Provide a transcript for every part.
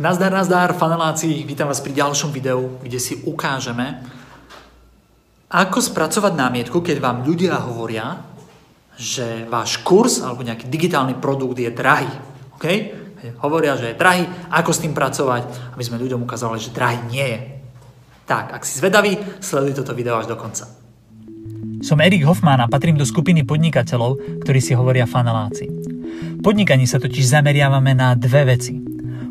Nazdar, nazdar, faneláci, vítam vás pri ďalšom videu, kde si ukážeme, ako spracovať námietku, keď vám ľudia hovoria, že váš kurz alebo nejaký digitálny produkt je drahý. Okay? Hovoria, že je drahý, ako s tým pracovať, aby sme ľuďom ukázali, že drahý nie je. Tak, ak si zvedavý, sleduj toto video až do konca. Som Erik Hoffman a patrím do skupiny podnikateľov, ktorí si hovoria faneláci. V podnikaní sa totiž zameriavame na dve veci –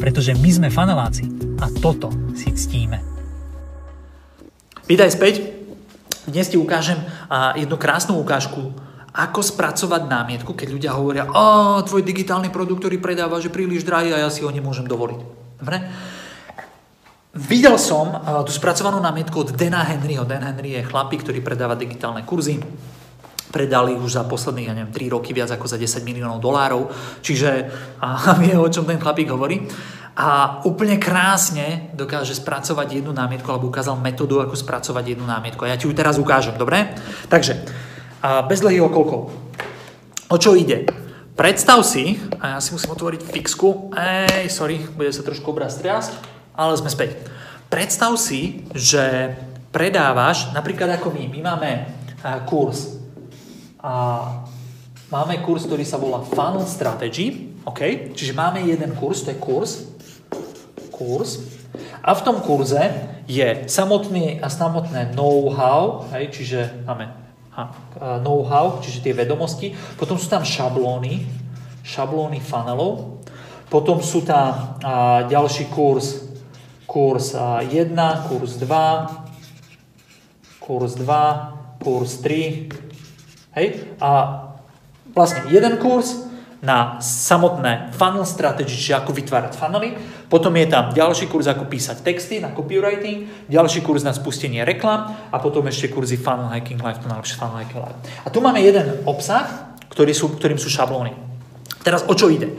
pretože my sme faneláci a toto si ctíme. Vítaj späť. Dnes ti ukážem jednu krásnu ukážku, ako spracovať námietku, keď ľudia hovoria, a tvoj digitálny produkt, ktorý predáva, že príliš drahý a ja si ho nemôžem dovoliť. Dobre? Videl som tú spracovanú námietku od Dana Henryho. Dan Henry je chlapík, ktorý predáva digitálne kurzy. Predali už za posledných, ja neviem, 3 roky viac ako za 10 miliónov dolárov. Čiže a vie, o čom ten chlapík hovorí a úplne krásne dokáže spracovať jednu námietku alebo ukázal metódu, ako spracovať jednu námietku. A ja ti ju teraz ukážem, dobre? Takže, a bez dlhých okolkov. O čo ide? Predstav si, a ja si musím otvoriť fixku, ej, sorry, bude sa trošku obraz triasť, ale sme späť. Predstav si, že predávaš, napríklad ako my, my máme kurz. A máme kurz, ktorý sa volá Funnel Strategy, OK? Čiže máme jeden kurz, to je kurz, kurz. A v tom kurze je samotný a samotné know-how, hej, čiže máme know-how, čiže tie vedomosti. Potom sú tam šablóny, šablóny funnelov. Potom sú tam a, ďalší kurz, kurz 1, kurz 2, kurz 2, kurz 3. Hej? A vlastne jeden kurz, na samotné funnel strategy, čiže ako vytvárať funnely. Potom je tam ďalší kurz, ako písať texty na copywriting, ďalší kurz na spustenie reklam a potom ešte kurzy Funnel Hacking Live, to najlepšie Funnel Hacking Live. A tu máme jeden obsah, ktorý sú, ktorým sú šablóny. Teraz o čo ide?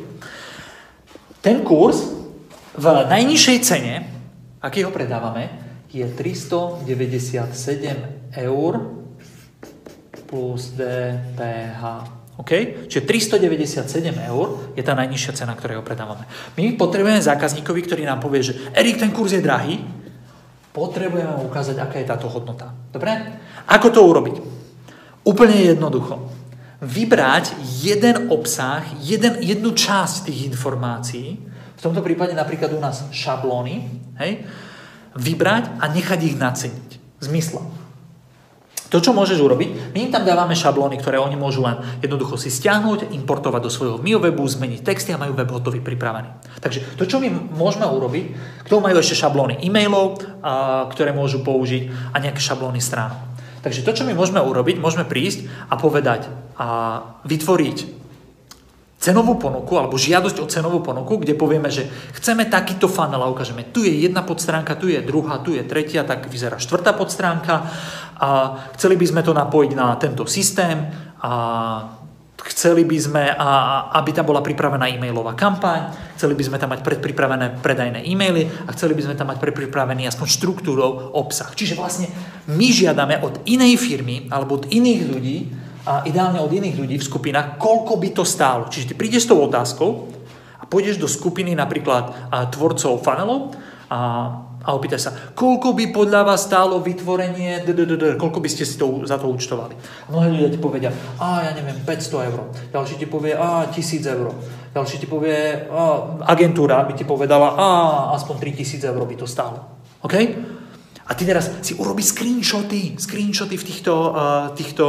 Ten kurz v najnižšej cene, aký ho predávame, je 397 eur plus DPH. OK? Čiže 397 eur je tá najnižšia cena, ktorého predávame. My potrebujeme zákazníkovi, ktorý nám povie, že Erik, ten kurz je drahý, potrebujeme mu ukázať, aká je táto hodnota. Dobre? Ako to urobiť? Úplne jednoducho. Vybrať jeden obsah, jeden, jednu časť tých informácií, v tomto prípade napríklad u nás šablóny, hej, vybrať a nechať ich naceniť. Zmyslom. To, čo môžeš urobiť, my im tam dávame šablóny, ktoré oni môžu len jednoducho si stiahnuť, importovať do svojho miowebu, zmeniť texty a majú web hotový pripravený. Takže to, čo my môžeme urobiť, k tomu majú ešte šablóny e-mailov, a, ktoré môžu použiť a nejaké šablóny strán. Takže to, čo my môžeme urobiť, môžeme prísť a povedať a vytvoriť cenovú ponuku alebo žiadosť o cenovú ponuku, kde povieme, že chceme takýto funnel a ukážeme, tu je jedna podstránka, tu je druhá, tu je tretia, tak vyzerá štvrtá podstránka a chceli by sme to napojiť na tento systém a chceli by sme, a, aby tam bola pripravená e-mailová kampaň, chceli by sme tam mať predpripravené predajné e-maily a chceli by sme tam mať predpripravený aspoň štruktúrou obsah. Čiže vlastne my žiadame od inej firmy alebo od iných ľudí, a ideálne od iných ľudí v skupinách, koľko by to stálo. Čiže ty prídeš s tou otázkou a pôjdeš do skupiny napríklad tvorcov funnelov a, a opýtaj sa, koľko by podľa vás stálo vytvorenie, koľko by ste si to, za to účtovali. A mnohí ľudia ti povedia, a ja neviem, 500 eur. Ďalší ti povie, a 1000 eur. Ďalší ti povie, a agentúra by ti povedala, a aspoň 3000 eur by to stálo. OK? A A ty teraz si urobí screenshoty, screenshoty v týchto, uh, týchto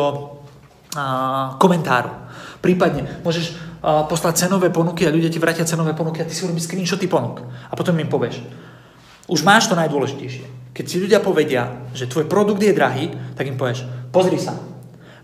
komentárov. Prípadne môžeš poslať cenové ponuky a ľudia ti vrátia cenové ponuky a ty si urobíš screenshoty ponúk. A potom im povieš, už máš to najdôležitejšie. Keď si ľudia povedia, že tvoj produkt je drahý, tak im povieš, pozri sa,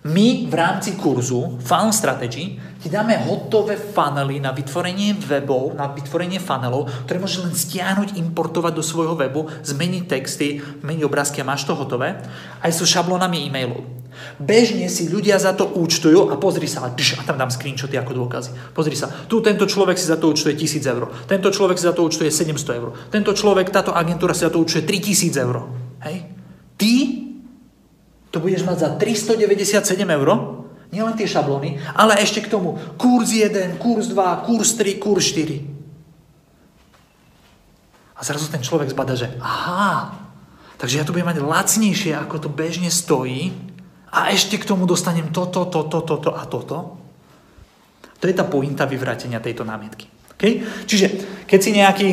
my v rámci kurzu Funnel Strategy ti dáme hotové funnely na vytvorenie webov, na vytvorenie funnelov, ktoré môžeš len stiahnuť, importovať do svojho webu, zmeniť texty, zmeniť obrázky a máš to hotové, aj so šablónami e-mailov. Bežne si ľudia za to účtujú a pozri sa, a tam dám screenshoty ako dôkazy. Pozri sa, tu tento človek si za to účtuje 1000 eur, tento človek si za to účtuje 700 eur, tento človek, táto agentúra si za to účtuje 3000 eur. Hej? Ty to budeš mať za 397 eur, nielen tie šablóny, ale ešte k tomu kurz 1, kurz 2, kurz 3, kurz 4. A zrazu ten človek zbada, že aha, takže ja to budem mať lacnejšie, ako to bežne stojí a ešte k tomu dostanem toto, toto, toto a toto. To je tá pointa vyvrátenia tejto námietky. Okay? Čiže keď si nejaký,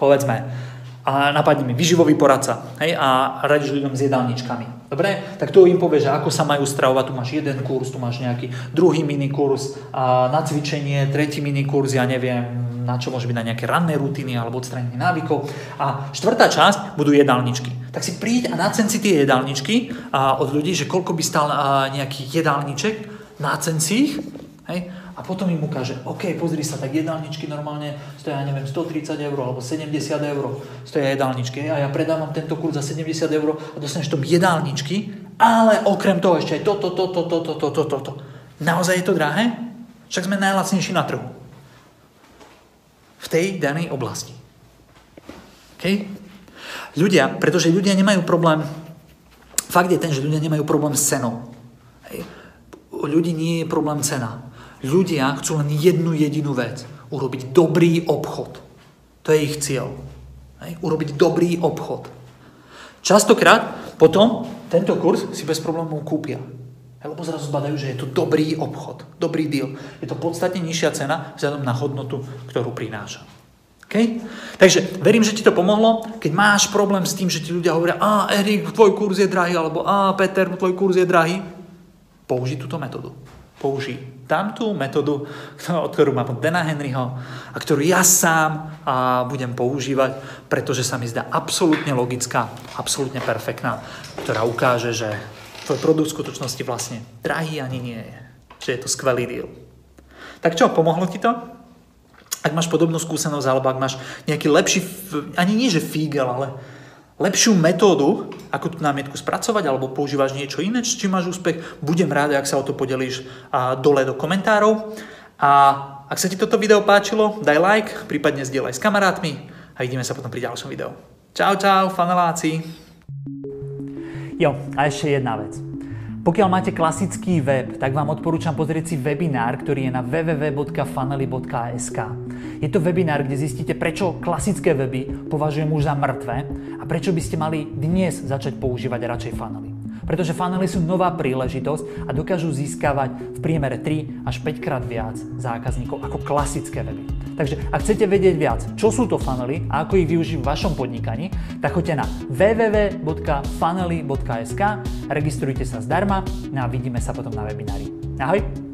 povedzme, a napadne mi vyživový poradca hej, a radíš ľuďom s jedálničkami. Dobre? Tak tu im povie, že ako sa majú stravovať, tu máš jeden kurz, tu máš nejaký druhý minikurs a na cvičenie, tretí minikurs, ja neviem, na čo môže byť na nejaké ranné rutiny alebo odstranenie návykov. A štvrtá časť budú jedálničky. Tak si príď a nacen si tie jedálničky a od ľudí, že koľko by stal nejaký jedálniček, nacen si ich, hej, a potom im ukáže, OK, pozri sa, tak jedálničky normálne stoja, ja neviem, 130 eur alebo 70 eur stoja jedálničky a ja predávam tento kurz za 70 eur a dostaneš tom jedálničky, ale okrem toho ešte aj toto, toto, toto, toto, toto. To. Naozaj je to drahé? Však sme najlacnejší na trhu. V tej danej oblasti. OK? Ľudia, pretože ľudia nemajú problém, fakt je ten, že ľudia nemajú problém s cenou. Hej. U ľudí nie je problém cena Ľudia chcú len jednu jedinú vec. Urobiť dobrý obchod. To je ich cieľ. Hej? Urobiť dobrý obchod. Častokrát potom tento kurz si bez problémov kúpia. Lebo zrazu zbadajú, že je to dobrý obchod, dobrý deal. Je to podstatne nižšia cena vzhľadom na hodnotu, ktorú prináša. Okay? Takže verím, že ti to pomohlo. Keď máš problém s tým, že ti ľudia hovoria, a Erik, tvoj kurz je drahý, alebo a Peter, tvoj kurz je drahý, použij túto metódu použij tamtú metódu, od ktorú mám od Dana Henryho a ktorú ja sám a budem používať, pretože sa mi zdá absolútne logická, absolútne perfektná, ktorá ukáže, že tvoj produkt v skutočnosti vlastne drahý ani nie je. Že je to skvelý deal. Tak čo, pomohlo ti to? Ak máš podobnú skúsenosť, alebo ak máš nejaký lepší, ani nie že fígel, ale lepšiu metódu, ako tú námietku spracovať, alebo používaš niečo iné, či máš úspech, budem rád, ak sa o to podelíš dole do komentárov. A ak sa ti toto video páčilo, daj like, prípadne zdieľaj s kamarátmi a vidíme sa potom pri ďalšom videu. Čau, čau, faneláci. Jo, a ešte jedna vec. Pokiaľ máte klasický web, tak vám odporúčam pozrieť si webinár, ktorý je na www.fanely.sk. Je to webinár, kde zistíte, prečo klasické weby považujem už za mŕtve a prečo by ste mali dnes začať používať radšej funnely. Pretože funnely sú nová príležitosť a dokážu získavať v priemere 3 až 5 krát viac zákazníkov ako klasické weby. Takže ak chcete vedieť viac, čo sú to funnely a ako ich využiť v vašom podnikaní, tak choďte na www.funnely.sk, registrujte sa zdarma no a vidíme sa potom na webinári. Ahoj!